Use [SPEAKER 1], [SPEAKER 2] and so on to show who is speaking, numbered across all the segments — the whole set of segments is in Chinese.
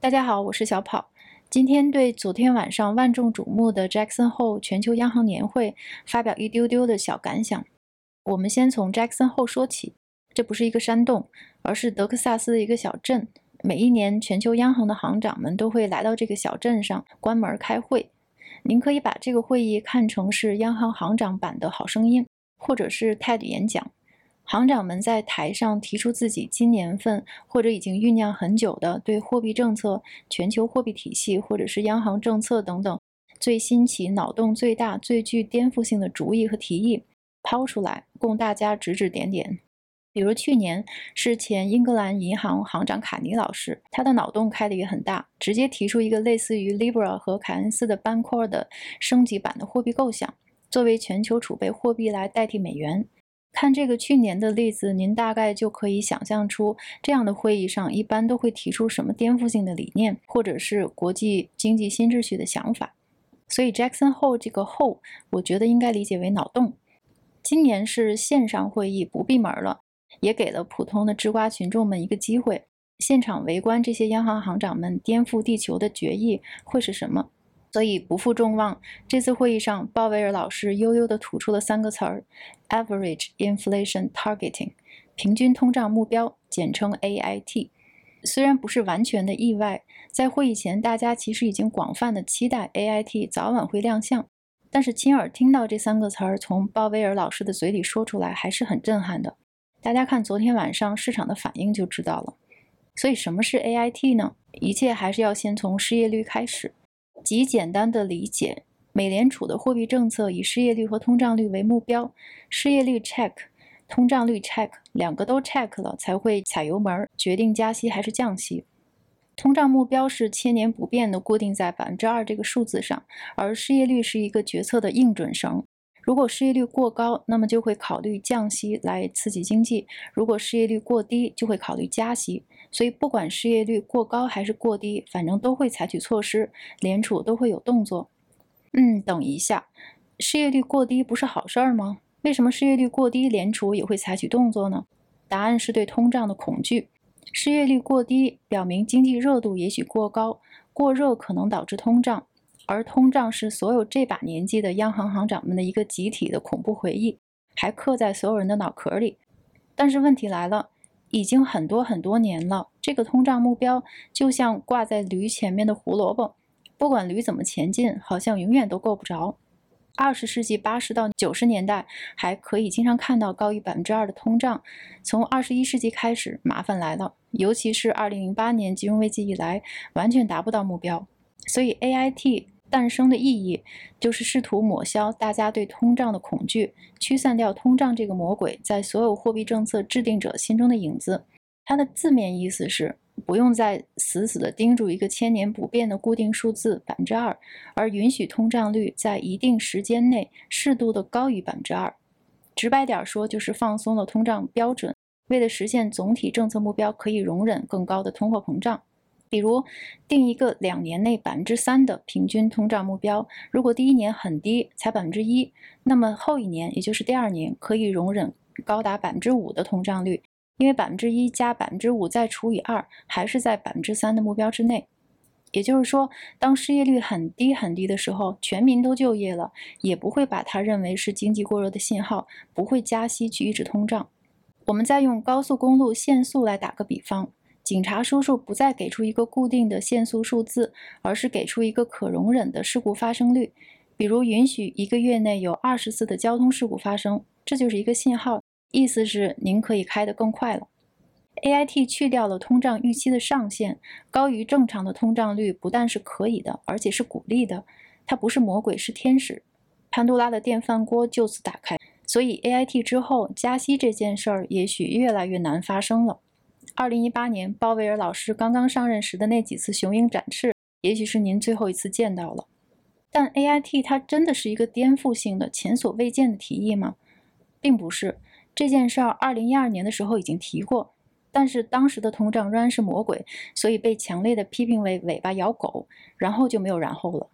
[SPEAKER 1] 大家好，我是小跑。今天对昨天晚上万众瞩目的 Jackson Hole 全球央行年会发表一丢丢的小感想。我们先从 Jackson Hole 说起，这不是一个山洞，而是德克萨斯的一个小镇。每一年，全球央行的行长们都会来到这个小镇上关门开会。您可以把这个会议看成是央行行长版的《好声音》，或者是 TED 演讲。行长们在台上提出自己今年份或者已经酝酿很久的对货币政策、全球货币体系或者是央行政策等等最新奇、脑洞最大、最具颠覆性的主意和提议抛出来，供大家指指点点。比如去年是前英格兰银行行长卡尼老师，他的脑洞开的也很大，直接提出一个类似于 Libra 和凯恩斯的 Bancor 的升级版的货币构想，作为全球储备货币来代替美元。看这个去年的例子，您大概就可以想象出这样的会议上一般都会提出什么颠覆性的理念，或者是国际经济新秩序的想法。所以 Jackson Hole 这个 Hole，我觉得应该理解为脑洞。今年是线上会议，不闭门了，也给了普通的吃瓜群众们一个机会，现场围观这些央行行长们颠覆地球的决议会是什么。所以不负众望，这次会议上，鲍威尔老师悠悠地吐出了三个词儿：average inflation targeting，平均通胀目标，简称 AIT。虽然不是完全的意外，在会议前，大家其实已经广泛的期待 AIT 早晚会亮相，但是亲耳听到这三个词儿从鲍威尔老师的嘴里说出来，还是很震撼的。大家看昨天晚上市场的反应就知道了。所以什么是 AIT 呢？一切还是要先从失业率开始。极简单的理解，美联储的货币政策以失业率和通胀率为目标，失业率 check，通胀率 check，两个都 check 了才会踩油门决定加息还是降息。通胀目标是千年不变的固定在百分之二这个数字上，而失业率是一个决策的硬准绳。如果失业率过高，那么就会考虑降息来刺激经济；如果失业率过低，就会考虑加息。所以，不管失业率过高还是过低，反正都会采取措施，联储都会有动作。嗯，等一下，失业率过低不是好事儿吗？为什么失业率过低，联储也会采取动作呢？答案是对通胀的恐惧。失业率过低表明经济热度也许过高，过热可能导致通胀。而通胀是所有这把年纪的央行行长们的一个集体的恐怖回忆，还刻在所有人的脑壳里。但是问题来了，已经很多很多年了，这个通胀目标就像挂在驴前面的胡萝卜，不管驴怎么前进，好像永远都够不着。二十世纪八十到九十年代还可以经常看到高于百分之二的通胀，从二十一世纪开始，麻烦来了，尤其是二零零八年金融危机以来，完全达不到目标。所以 A I T。诞生的意义就是试图抹消大家对通胀的恐惧，驱散掉通胀这个魔鬼在所有货币政策制定者心中的影子。它的字面意思是不用再死死地盯住一个千年不变的固定数字百分之二，而允许通胀率在一定时间内适度的高于百分之二。直白点说，就是放松了通胀标准，为了实现总体政策目标，可以容忍更高的通货膨胀。比如定一个两年内百分之三的平均通胀目标，如果第一年很低，才百分之一，那么后一年，也就是第二年，可以容忍高达百分之五的通胀率，因为百分之一加百分之五再除以二，还是在百分之三的目标之内。也就是说，当失业率很低很低的时候，全民都就业了，也不会把它认为是经济过热的信号，不会加息去抑制通胀。我们再用高速公路限速来打个比方。警察叔叔不再给出一个固定的限速数字，而是给出一个可容忍的事故发生率，比如允许一个月内有二十次的交通事故发生，这就是一个信号，意思是您可以开得更快了。A I T 去掉了通胀预期的上限，高于正常的通胀率不但是可以的，而且是鼓励的。它不是魔鬼，是天使。潘多拉的电饭锅就此打开，所以 A I T 之后加息这件事儿也许越来越难发生了。二零一八年，鲍威尔老师刚刚上任时的那几次雄鹰展翅，也许是您最后一次见到了。但 A I T 它真的是一个颠覆性的、前所未见的提议吗？并不是。这件事儿二零一二年的时候已经提过，但是当时的通胀仍然是魔鬼，所以被强烈的批评为尾巴咬狗，然后就没有然后了。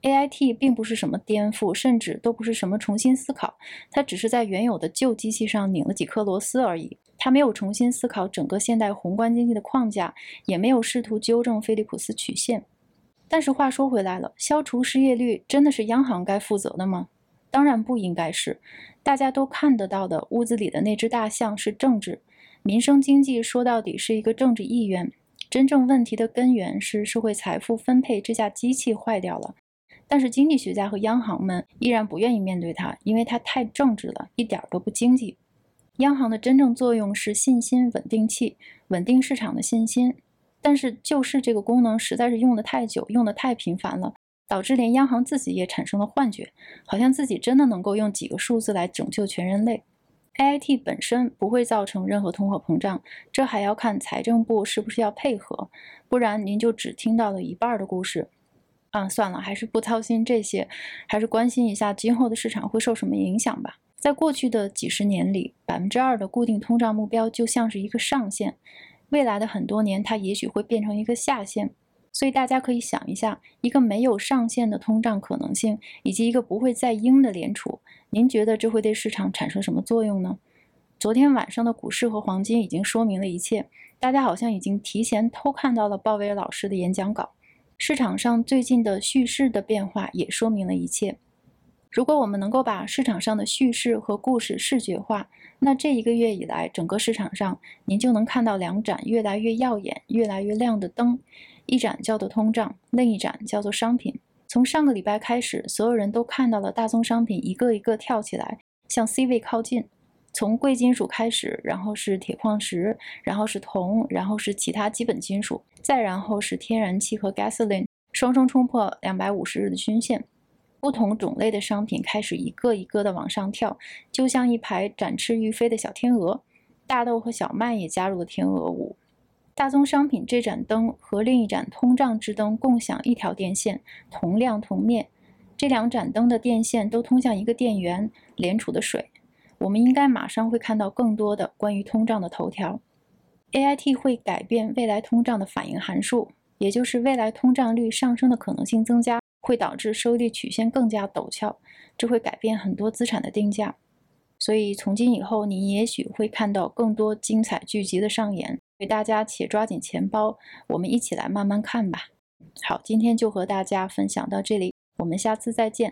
[SPEAKER 1] A I T 并不是什么颠覆，甚至都不是什么重新思考，它只是在原有的旧机器上拧了几颗螺丝而已。他没有重新思考整个现代宏观经济的框架，也没有试图纠正菲利普斯曲线。但是话说回来了，消除失业率真的是央行该负责的吗？当然不应该是。大家都看得到的，屋子里的那只大象是政治。民生经济说到底是一个政治意愿。真正问题的根源是社会财富分配这架机器坏掉了。但是经济学家和央行们依然不愿意面对它，因为它太政治了，一点都不经济。央行的真正作用是信心稳定器，稳定市场的信心。但是救市这个功能实在是用的太久，用的太频繁了，导致连央行自己也产生了幻觉，好像自己真的能够用几个数字来拯救全人类。AIT 本身不会造成任何通货膨胀，这还要看财政部是不是要配合，不然您就只听到了一半的故事。啊，算了，还是不操心这些，还是关心一下今后的市场会受什么影响吧。在过去的几十年里，百分之二的固定通胀目标就像是一个上限。未来的很多年，它也许会变成一个下限，所以大家可以想一下，一个没有上限的通胀可能性，以及一个不会再鹰的联储，您觉得这会对市场产生什么作用呢？昨天晚上的股市和黄金已经说明了一切，大家好像已经提前偷看到了鲍威尔老师的演讲稿，市场上最近的叙事的变化也说明了一切。如果我们能够把市场上的叙事和故事视觉化，那这一个月以来，整个市场上您就能看到两盏越来越耀眼、越来越亮的灯，一盏叫做通胀，另一盏叫做商品。从上个礼拜开始，所有人都看到了大宗商品一个一个跳起来，向 C 位靠近。从贵金属开始，然后是铁矿石，然后是铜，然后是其他基本金属，再然后是天然气和 gasoline，双双冲破两百五十日的均线。不同种类的商品开始一个一个的往上跳，就像一排展翅欲飞的小天鹅。大豆和小麦也加入了天鹅舞。大宗商品这盏灯和另一盏通胀之灯共享一条电线，同亮同灭。这两盏灯的电线都通向一个电源——联储的水。我们应该马上会看到更多的关于通胀的头条。AIT 会改变未来通胀的反应函数，也就是未来通胀率上升的可能性增加。会导致收益率曲线更加陡峭，这会改变很多资产的定价。所以从今以后，您也许会看到更多精彩剧集的上演。给大家且抓紧钱包，我们一起来慢慢看吧。好，今天就和大家分享到这里，我们下次再见。